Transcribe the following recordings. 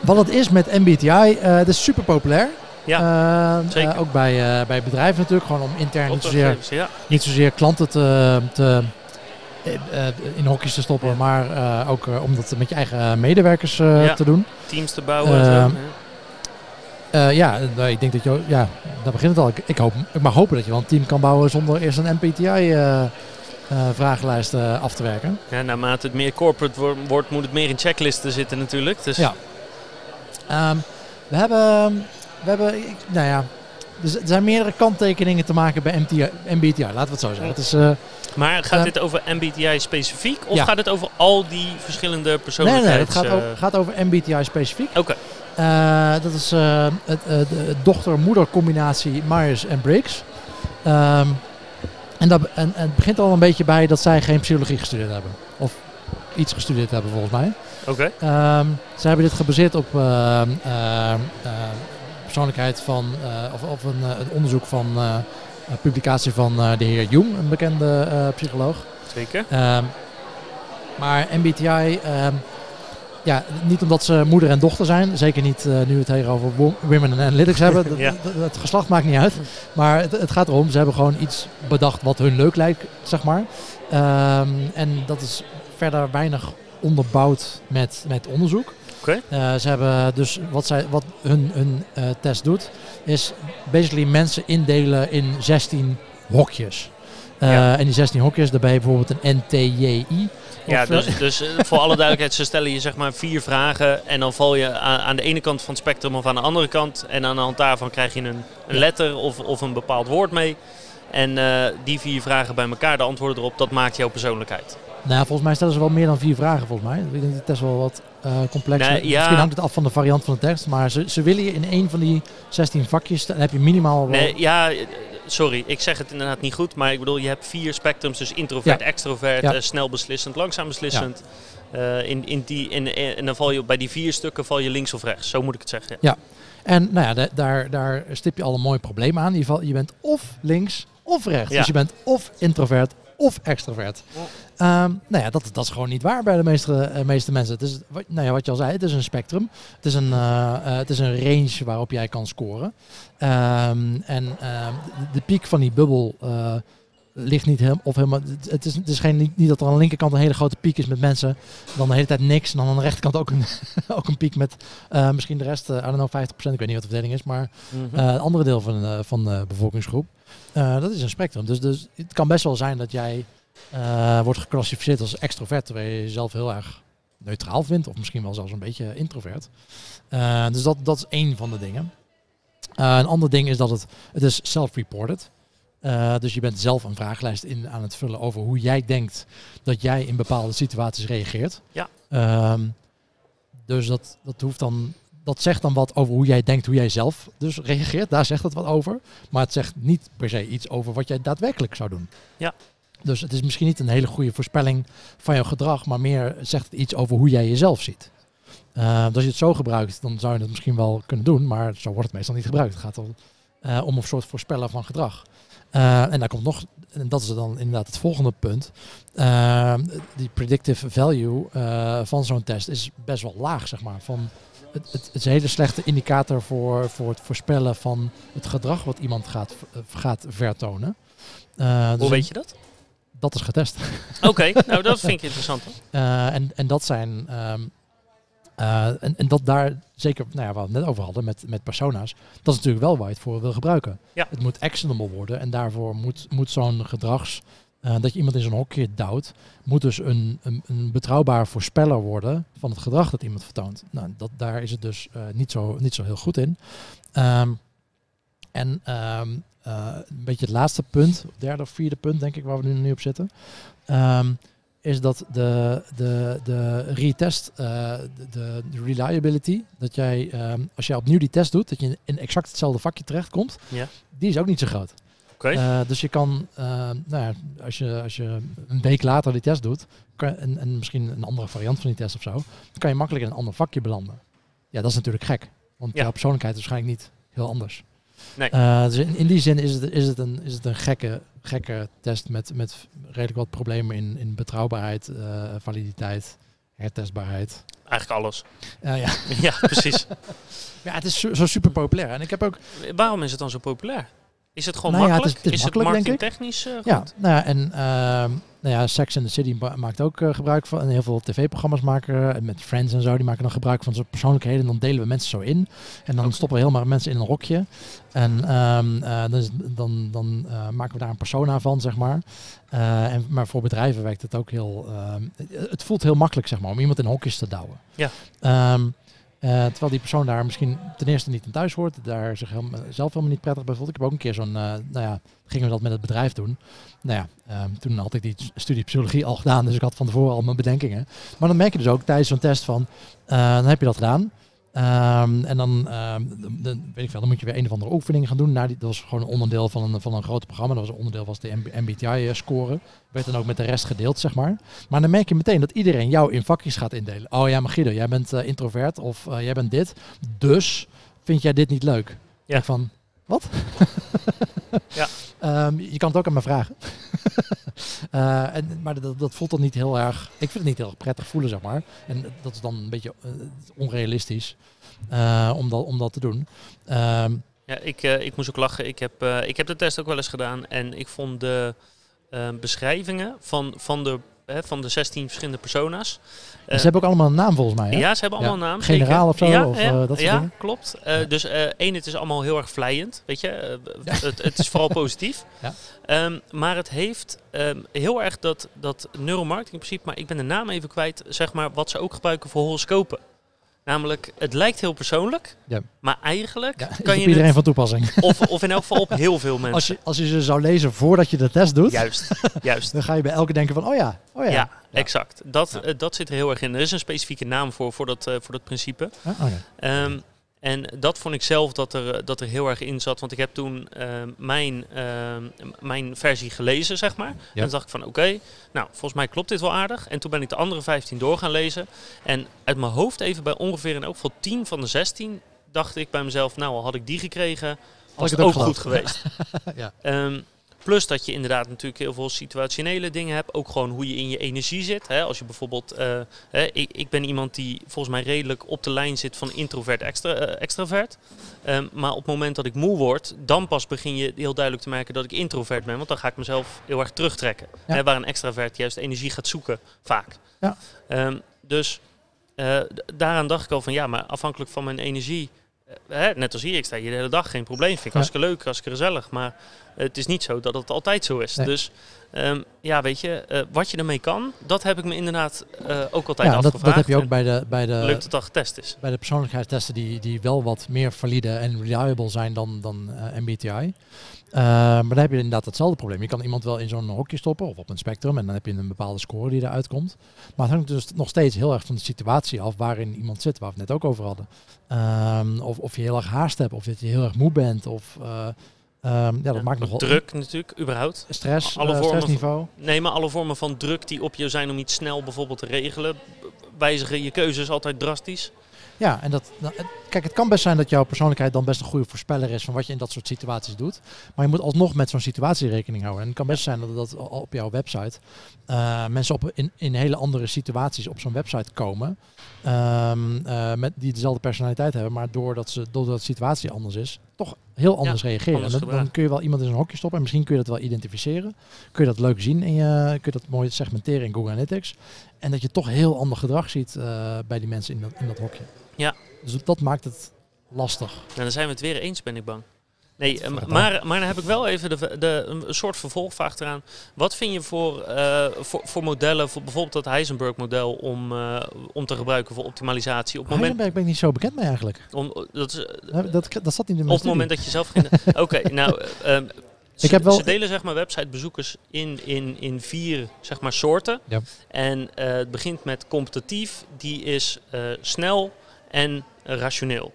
wat het is met MBTI, eh het is super populair. Ja, Eh, zeker. eh, ook bij, bij bedrijven natuurlijk, gewoon om intern niet zozeer, Opdrachtgevers, ja. niet zozeer klanten te, te, in hokjes te stoppen, maar ook om dat met je eigen medewerkers Ja. te doen. Teams te bouwen. zo, Ehm, ja. Nou, ik denk dat je, ja, daar begint het al. Ik, ik, hoop, ik mag hopen dat je wel een team kan bouwen zonder eerst een MBTI-vragenlijst eh, af te werken. Ja, naarmate het meer corporate wo- wordt, moet het meer in checklisten zitten natuurlijk. Dus Ja. Ehm, we hebben, we hebben, nou ja, dus er zijn meerdere kanttekeningen te maken bij MTI, MBTI, laten we het zo zeggen. Het is, eh, Maar gaat Eh, dit over MBTI specifiek of ja. gaat het over al die verschillende nee, nee, nee, het gaat, over, gaat over MBTI specifiek. Oké, Eh, dat is eh, het, de dochter-moeder combinatie Myers en Briggs. Ehm, en, dat, en, en het begint al een beetje bij dat zij geen psychologie gestudeerd hebben. Of iets gestudeerd hebben volgens mij. oké. Ehm, ze hebben dit gebaseerd op ehm, ehm, eh, persoonlijkheid van, eh, of, of een, eh, een onderzoek van eh, een publicatie van de heer Jung, een bekende psycholoog. Zeker. Maar MBTI, ja, niet omdat ze moeder en dochter zijn, zeker niet nu we het hier over wo- women en analytics hebben. Ja. Het geslacht maakt niet uit. Maar het, het gaat erom, ze hebben gewoon iets bedacht wat hun leuk lijkt, zeg maar. En dat is verder weinig onderbouwd met, met onderzoek. Oké. Eh, ze hebben dus wat, zij, wat hun, hun eh, test doet, is basically mensen indelen in 16 hokjes. Eh, Ja. En die 16 hokjes, daarbij bijvoorbeeld een NTJI. Ja, dus, dus voor alle duidelijkheid, ze stellen je zeg maar vier vragen en dan val je aan, aan de ene kant van het spectrum of aan de andere kant. En aan de hand daarvan krijg je een, een letter of, of een bepaald woord mee. En die vier vragen bij elkaar, de antwoorden erop, dat maakt jouw persoonlijkheid. Nou, volgens mij stellen ze wel meer dan vier vragen, volgens mij. Ik denk dat de test wel wat eh complexer Nee, ja. Misschien hangt het af van de variant van de tekst. Maar ze, ze willen je in één van die 16 vakjes, dan heb je minimaal wel... Nee, ja, sorry, ik zeg het inderdaad niet goed, maar ik bedoel, je hebt vier spectrums, dus introvert, Ja. extrovert, eh, snel beslissend, langzaam beslissend. Eh, in, in die, in, in- en dan val je bij die vier stukken val je links of rechts, zo moet ik het zeggen. Ja. En nou ja, da- daar, daar stip je al een mooi probleem aan. Ieder geval, je bent of links of rechts. Ja. Dus je bent of introvert of extrovert. Ja. Ehm, nou ja, dat, dat is gewoon niet waar bij de meeste, eh, meeste mensen. Het is, wat- nou ja, wat je al zei, het is een spectrum. Het is een, eh, eh, het is een range waarop jij kan scoren. Ehm, en ehm, de, piek van die bubbel ligt niet helemaal... Of helemaal het- is, het is geen, niet, niet dat er aan de linkerkant een hele grote piek is met mensen. Dan de hele tijd niks. En dan aan de rechterkant ook een, ook een piek met eh, misschien de rest, eh I don't know, 50%. Ik weet niet wat de verdeling is. Maar Mhm. eh, het andere deel van, de- van de bevolkingsgroep. Dat is een spectrum. Dus, dus het kan best wel zijn dat jij wordt geclassificeerd als extrovert, terwijl je jezelf heel erg neutraal vindt, of misschien wel zelfs een beetje introvert. Dus dat, dat is één van de dingen. Een ander ding is dat het, het is self-reported. Eh, dus je bent zelf een vragenlijst in aan het vullen over hoe jij denkt dat jij in bepaalde situaties reageert. Ja. Ehm, dus dat, dat hoeft dan dat zegt dan wat over hoe jij denkt, hoe jij zelf dus reageert. Daar zegt het wat over. Maar het zegt niet per se iets over wat jij daadwerkelijk zou doen. Ja. Dus het is misschien niet een hele goede voorspelling van jouw gedrag, maar meer zegt het iets over hoe jij jezelf ziet. Eh, dus als je het zo gebruikt, dan zou je het misschien wel kunnen doen, maar zo wordt het meestal niet gebruikt. Het gaat al, eh, om een soort voorspellen van gedrag. Eh, en daar komt nog, en dat is dan inderdaad het volgende punt. Eh, die predictive value eh, van zo'n test is best wel laag, zeg maar. Van, het, het, is een hele slechte indicator voor, voor het voorspellen van het gedrag wat iemand gaat, gaat vertonen. Eh, dus Hoe weet je dat? Dat is getest. Oké, nou dat vind ik interessant. en, en dat zijn. ehm, eh, en, en dat daar zeker, nou ja, waar we het net over hadden met, met persona's, dat is natuurlijk wel waar je het voor wil gebruiken. Ja. Het moet actionable worden en daarvoor moet, moet zo'n gedrags, eh, dat je iemand in zo'n hokje duwt, moet dus een, een, een betrouwbaar voorspeller worden van het gedrag dat iemand vertoont. Nou, dat, daar is het dus eh, niet, zo, niet zo heel goed in. Ehm, en ehm, eh, een beetje het laatste punt, derde of vierde punt denk ik, waar we nu, nu op zitten. Ehm, is dat de, de, de retest, eh, de, de reliability, dat jij ehm, als jij opnieuw die test doet, dat je in exact hetzelfde vakje terechtkomt, Ja. die is ook niet zo groot. Oké. Eh, dus je kan, eh, nou ja, als je, als je een week later die test doet, kan, en, en misschien een andere variant van die test of zo, dan kan je makkelijk in een ander vakje belanden. Ja, dat is natuurlijk gek, want Ja. jouw persoonlijkheid is waarschijnlijk niet heel anders. Nee. Dus in, in die zin is het, is het een, is het een gekke, gekke test met, met redelijk wat problemen in, in betrouwbaarheid, eh, validiteit, hertestbaarheid. Eigenlijk alles. Eh, ja. ja, precies. ja, het is zo, zo super populair. En ik heb ook Waarom is het dan zo populair? Is het gewoon Nou ja, het makkelijk? is- het is makkelijk, denk ik. marketingtechnisch eh, goed? Ja, nou ja, en ehm, nou ja, Sex and the City ma- maakt ook eh, gebruik van. En heel veel tv-programma's maken. En met Friends en zo, die maken dan gebruik van zo'n persoonlijkheden. En dan delen we mensen zo in. En dan stoppen we helemaal mensen in een hokje. En eh, dan, dan, dan eh, maken we daar een persona van, zeg maar. Eh, en, maar voor bedrijven werkt het ook heel. ehm, het voelt heel makkelijk, zeg maar, om iemand in hokjes te douwen. Ja. Ehm, eh, terwijl die persoon daar misschien ten eerste niet in thuis hoort, daar zich helemaal, zelf niet prettig bij voelt. Ik heb ook een keer zo'n, eh, nou ja, gingen we dat met het bedrijf doen. Nou ja, ehm, toen had ik die studie psychologie al gedaan, dus ik had van tevoren al mijn bedenkingen. Maar dan merk je dus ook tijdens zo'n test van, eh, dan heb je dat gedaan. Ehm, en dan, ehm, dan- weet ik veel, dan moet je weer een of andere oefening gaan doen. Nou, die, dat was gewoon een onderdeel van een, van een groot programma. Dat was een onderdeel was de MBTI-score. Werd dan ook met de rest gedeeld, zeg maar. Maar dan merk je meteen dat iedereen jou in vakjes gaat indelen. Oh ja, maar Guido, jij bent eh, introvert of eh, jij bent dit. Dus vind jij dit niet leuk? Ja. Van, wat? Ja. Ehm, je kan het ook aan me vragen. Eh, en, maar dat, dat voelt dan niet heel erg... Ik vind het niet heel erg prettig voelen, zeg maar. En dat is dan een beetje eh, onrealistisch eh, om, dat, om dat te doen. Ehm, Ja, ik, ik moest ook lachen. Ik heb, ik heb de test ook wel eens gedaan. En ik vond de beschrijvingen van, van, de, hè, van de 16 verschillende persona's. eh, ze hebben ook allemaal een naam volgens mij, hè? Ja, ze hebben allemaal Ja. een naam. Generaal of zo, Ja, of, ja, eh, dat ja klopt. Eh, Dus eh, één, het is allemaal heel erg vlijend. Weet je, Eh, het, het is vooral positief. Ja. Ehm, maar het heeft ehm, heel erg dat, dat neuromarketing principe, maar ik ben de naam even kwijt, zeg maar, wat ze ook gebruiken voor horoscopen. Namelijk, het lijkt heel persoonlijk, Ja. maar eigenlijk Ja, kan je iedereen het, van toepassing. of, of in elk geval op heel veel mensen. Als je, als je ze zou lezen voordat je de test doet, Juist, juist. dan ga je bij elke denken van, oh ja, oh ja. Ja, exact. Dat, eh, dat zit er heel erg in. Er is een specifieke naam voor, voor, dat, eh, voor dat principe. Ah, oh ja. En dat vond ik zelf dat er, eh, dat er heel erg in zat. Want ik heb toen ehm, mijn, ehm, mijn versie gelezen, zeg maar. En toen dacht ik van oké, nou volgens mij klopt dit wel aardig. En toen ben ik de andere 15 door gaan lezen. En uit mijn hoofd even bij ongeveer in elk geval 10 van de 16 dacht ik bij mezelf, nou al had ik die gekregen, was het ook ook goed geweest. Ja. Ehm, plus dat je inderdaad natuurlijk heel veel situationele dingen hebt. Ook gewoon hoe je in je energie zit. Hè? Als je bijvoorbeeld, eh, hè, ik, ik ben iemand die volgens mij redelijk op de lijn zit van introvert extra, eh, extravert. Ehm, maar op het moment dat ik moe word, dan pas begin je heel duidelijk te merken dat ik introvert ben. Want dan ga ik mezelf heel erg terugtrekken. Ja. Hè, waar een extravert juist energie gaat zoeken, vaak. Ja. Ehm, dus eh, daaraan dacht ik al van ja, maar afhankelijk van mijn energie. Eh, Hè, net als hier, ik sta hier de hele dag, geen probleem. Vind ik hartstikke leuk, hartstikke gezellig. Maar het is niet zo dat het altijd zo is. Nee. Dus ehm, ja, weet je, eh, wat je ermee kan, dat heb ik me inderdaad eh, ook altijd Ja, dat, afgevraagd. dat heb je ook bij de, bij de, Leuk dat al getest is. bij de persoonlijkheidstesten die, die wel wat meer valide en reliable zijn dan, dan MBTI. Maar dan heb je inderdaad hetzelfde probleem. Je kan iemand wel in zo'n hokje stoppen of op een spectrum en dan heb je een bepaalde score die eruit komt. Maar het hangt dus nog steeds heel erg van de situatie af waarin iemand zit, waar we het net ook over hadden. Ehm, of, of je heel erg haast hebt, of dat je heel erg moe bent, of eh, ehm, ja, dat Ja, maakt nog wel Druk natuurlijk, überhaupt. stress, Alle eh, van- stressniveau. Nee, maar alle vormen van druk die op je zijn om iets snel bijvoorbeeld te regelen, wijzigen je keuzes altijd drastisch. Ja, en dat, nou, kijk, het kan best zijn dat jouw persoonlijkheid dan best een goede voorspeller is van wat je in dat soort situaties doet. Maar je moet alsnog met zo'n situatie rekening houden. En het kan best zijn dat, dat op jouw website eh, mensen op, in, in hele andere situaties op zo'n website komen. ehm, eh, met, die dezelfde personaliteit hebben, maar doordat, ze, doordat de situatie anders is, toch heel anders reageren. en dan, kun je wel iemand in zo'n hokje stoppen en misschien kun je dat wel identificeren. Kun je dat leuk zien en je kun je dat mooi segmenteren in Google Analytics. En dat je toch heel ander gedrag ziet eh, bij die mensen in dat, in dat hokje. Ja. Dus dat maakt het lastig. Nou, dan zijn we het weer eens, ben ik bang. Nee, eh, maar, maar dan heb ik wel even de, de, een soort vervolgvraag eraan. Wat vind je voor, eh, voor, voor modellen, voor bijvoorbeeld dat Heisenberg-model, om, eh, om te gebruiken voor optimalisatie? Op moment, Heisenberg ben ik niet zo bekend mee eigenlijk. om, dat is, Dat, dat, dat zat niet in mijn op het moment dat je zelf geen... Oké, nou... eh, ehm, ze, Ik heb wel- ze delen zeg maar websitebezoekers in, in, in vier zeg maar, soorten. Ja. En het begint met competitief, die is snel en rationeel.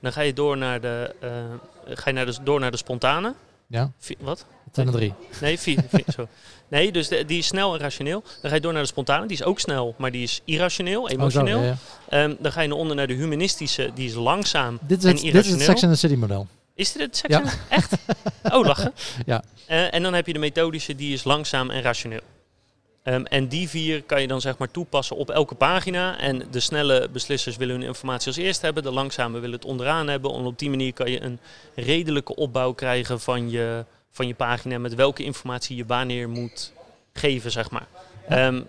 Dan ga je door naar de, eh, ga je naar de, door naar de spontane. Ja, wat? het zijn er drie. Nee, vier, vier, zo. nee dus de- die is snel en rationeel. Dan ga je door naar de spontane, die is ook snel, maar die is irrationeel, Oh, zo, emotioneel. ja, ja. Ehm, dan ga je naar onder naar de humanistische, die is langzaam Dit, is en het, dit is het irrationeel. Sex and the City model. Is dit het Ja. section? Echt? Oh, lachen. Ja. Eh, en dan heb je de methodische, die is langzaam en rationeel. Ehm, en die vier kan je dan zeg maar toepassen op elke pagina. En de snelle beslissers willen hun informatie als eerst hebben. De langzame willen het onderaan hebben. En op die manier kan je een redelijke opbouw krijgen van je, van je pagina. Met welke informatie je wanneer moet geven, zeg maar. Ehm,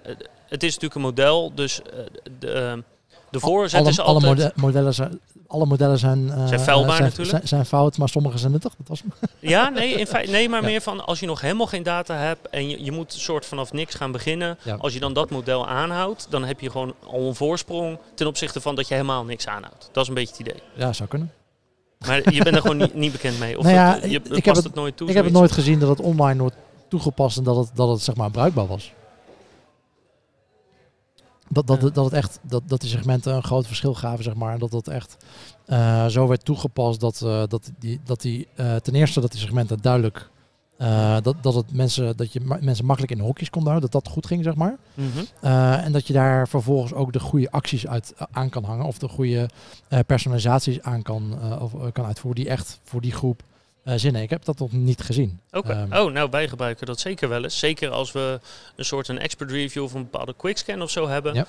het is natuurlijk een model, dus uh, de, uh, de voorzet alle, is altijd... Alle modellen zijn, alle modellen zijn, uh, zijn vuilbaar zijn, natuurlijk. Zijn, zijn, fout, maar sommige zijn nuttig. Dat was ja, nee, in feite, nee maar ja. meer van als je nog helemaal geen data hebt en je, je moet soort vanaf niks gaan beginnen. Ja. Als je dan dat model aanhoudt, dan heb je gewoon al een voorsprong ten opzichte van dat je helemaal niks aanhoudt. Dat is een beetje het idee. Ja, zou kunnen. Maar je bent er gewoon niet, niet, bekend mee? Of nou ja, het, je, ik heb het, het nooit toe? Ik heb het nooit gezien dat het online wordt toegepast en dat het, dat het zeg maar bruikbaar was. Dat, dat, dat, het echt, dat, dat die segmenten een groot verschil gaven, zeg maar. En dat dat echt uh, zo werd toegepast dat, uh, dat die, dat die uh, ten eerste dat die segmenten duidelijk, dat, dat, het mensen, dat je ma mensen makkelijk in hokjes kon houden, dat dat goed ging, zeg maar. Mm -hmm. en dat je daar vervolgens ook de goede acties uit, aan kan hangen of de goede personalisaties aan kan, of, kan uitvoeren die echt voor die groep uh, zinnen. Ik heb dat nog niet gezien. Oké. Okay. Um, oh, nou wij gebruiken dat zeker wel eens. Zeker als we een soort een expert review of een bepaalde quickscan of zo hebben. Ja.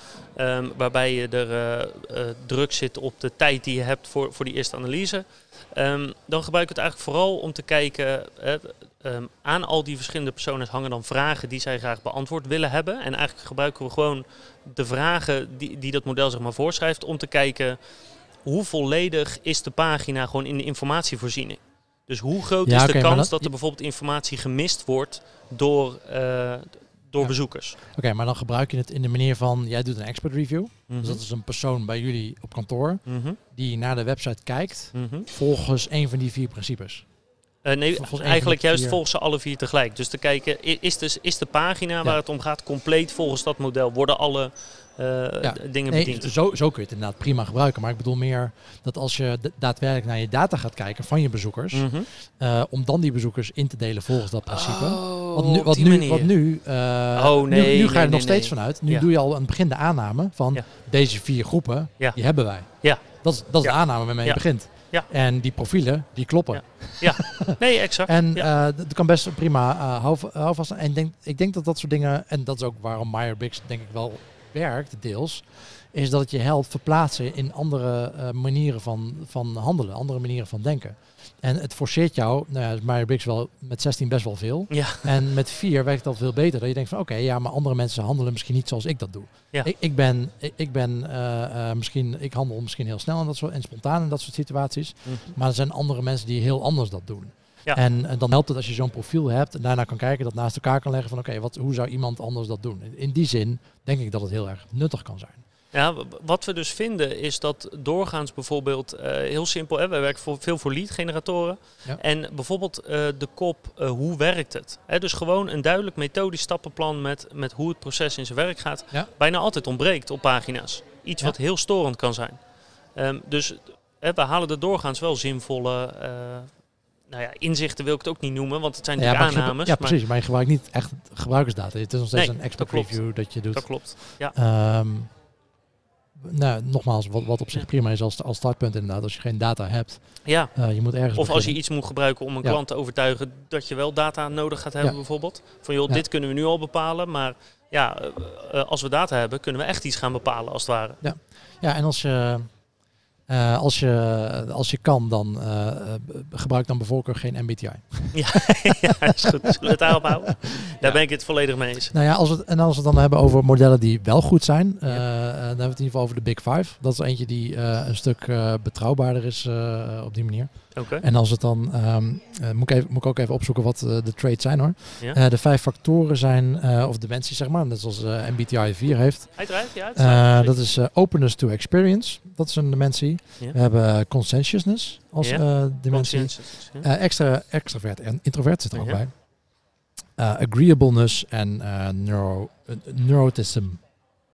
Um, waarbij je er uh, uh, druk zit op de tijd die je hebt voor, voor die eerste analyse. Um, dan gebruik ik het eigenlijk vooral om te kijken. aan al die verschillende personen hangen dan vragen die zij graag beantwoord willen hebben. En eigenlijk gebruiken we gewoon de vragen die, die dat model zeg maar voorschrijft. Om te kijken hoe volledig is de pagina gewoon in de informatievoorziening. Dus hoe groot Ja, is de kans dat- dat er bijvoorbeeld informatie gemist wordt door, eh, door Ja. bezoekers? Oké, maar dan gebruik je het in de manier van, jij doet een expert review. Mhm. Dus dat is een persoon bij jullie op kantoor Mhm. die naar de website kijkt Mhm. volgens een van die vier principes. Eh, nee, eigenlijk juist vier. volgens ze alle vier tegelijk. Dus te kijken, is, dus, is de pagina Ja. waar het om gaat compleet volgens dat model? Worden alle Ja. d- dingen Nee, bediend? zo, zo kun je het inderdaad prima gebruiken. Maar ik bedoel meer dat als je da- daadwerkelijk naar je data gaat kijken van je bezoekers, Mhm. eh, om dan die bezoekers in te delen volgens dat principe. Oh, Want nu, wat nu, wat nu, eh, Oh, nu, nee, nu ga je nee, er nog steeds vanuit. Nu Ja. doe je al aan het begin de aanname van Ja. deze vier groepen, die hebben wij. Ja. Dat is, dat is de aanname waarmee je begint. Ja. En die profielen, die kloppen. Ja. Nee, exact. En Ja. eh, dat kan best prima uh, hou, hou vast. En ik denk, ik denk dat dat soort dingen, en dat is ook waarom Meyer-Briggs denk ik wel werkt, deels, is dat het je helpt verplaatsen in andere eh, manieren van, van handelen, andere manieren van denken. En het forceert jou, nou ja, Meyer-Briggs wel met 16 best wel veel. Ja. En met 4 werkt dat veel beter. Dat je denkt van oké, ja, maar andere mensen handelen misschien niet zoals ik dat doe. Ja. Ik, ik ben, ik, ik ben eh, eh, misschien, ik handel misschien heel snel en, dat soort, en spontaan in dat soort situaties. Mhm. Maar er zijn andere mensen die heel anders dat doen. Ja. En, en dan helpt het als je zo'n profiel hebt en daarna kan kijken, dat naast elkaar kan leggen van oké, wat hoe zou iemand anders dat doen? In, die zin denk ik dat het heel erg nuttig kan zijn. Ja, wat we dus vinden is dat doorgaans bijvoorbeeld, eh, heel simpel, hè, wij werken voor, veel voor lead generatoren. Ja. En bijvoorbeeld eh, de kop, eh, hoe werkt het? Hè, dus gewoon een duidelijk methodisch stappenplan met, met hoe het proces in zijn werk gaat. Ja. Bijna altijd ontbreekt op pagina's. Iets Ja. wat heel storend kan zijn. Ehm, dus hè, we halen er doorgaans wel zinvolle eh, nou ja, inzichten wil ik het ook niet noemen, want het zijn Ja, aannames. ja precies. Maar je gebruikt niet echt gebruikersdata. Het is nog steeds Nee, een expert dat review dat je doet. dat klopt. Ja. Ehm, nou, nogmaals, wat, wat op zich prima is als, als startpunt inderdaad. Als je geen data hebt, ja. eh, je moet ergens Of als je iets moet gebruiken om een Ja. klant te overtuigen dat je wel data nodig gaat hebben Ja. bijvoorbeeld. Van joh, Ja. dit kunnen we nu al bepalen, maar ja, eh, eh, als we data hebben kunnen we echt iets gaan bepalen als het ware. Ja, en als je, eh, als je, als je kan, dan eh, gebruik dan bijvoorbeeld geen MBTI. ja, is goed. Zullen we het daarop houden? Daar Ja. ben ik het volledig mee eens. Nou ja, als we, en als we het dan hebben over modellen die wel goed zijn, Ja. dan hebben we het in ieder geval over de Big Five. Dat is eentje die een stuk betrouwbaarder is op die manier. Oké. En als het dan, ehm, eh, moet, ik even, moet ik ook even opzoeken wat de traits zijn hoor. Ja. De vijf factoren zijn, of dimensies zeg maar, net zoals MBTI 4 heeft. Uiteraard, ja. Uiteraard. dat is openness to experience, dat is een dimensie. Ja. We hebben conscientiousness als Ja. eh, dimensie. Eh, extra, extravert en introvert zit er ook bij. Eh, agreeableness en neuro, neuroticism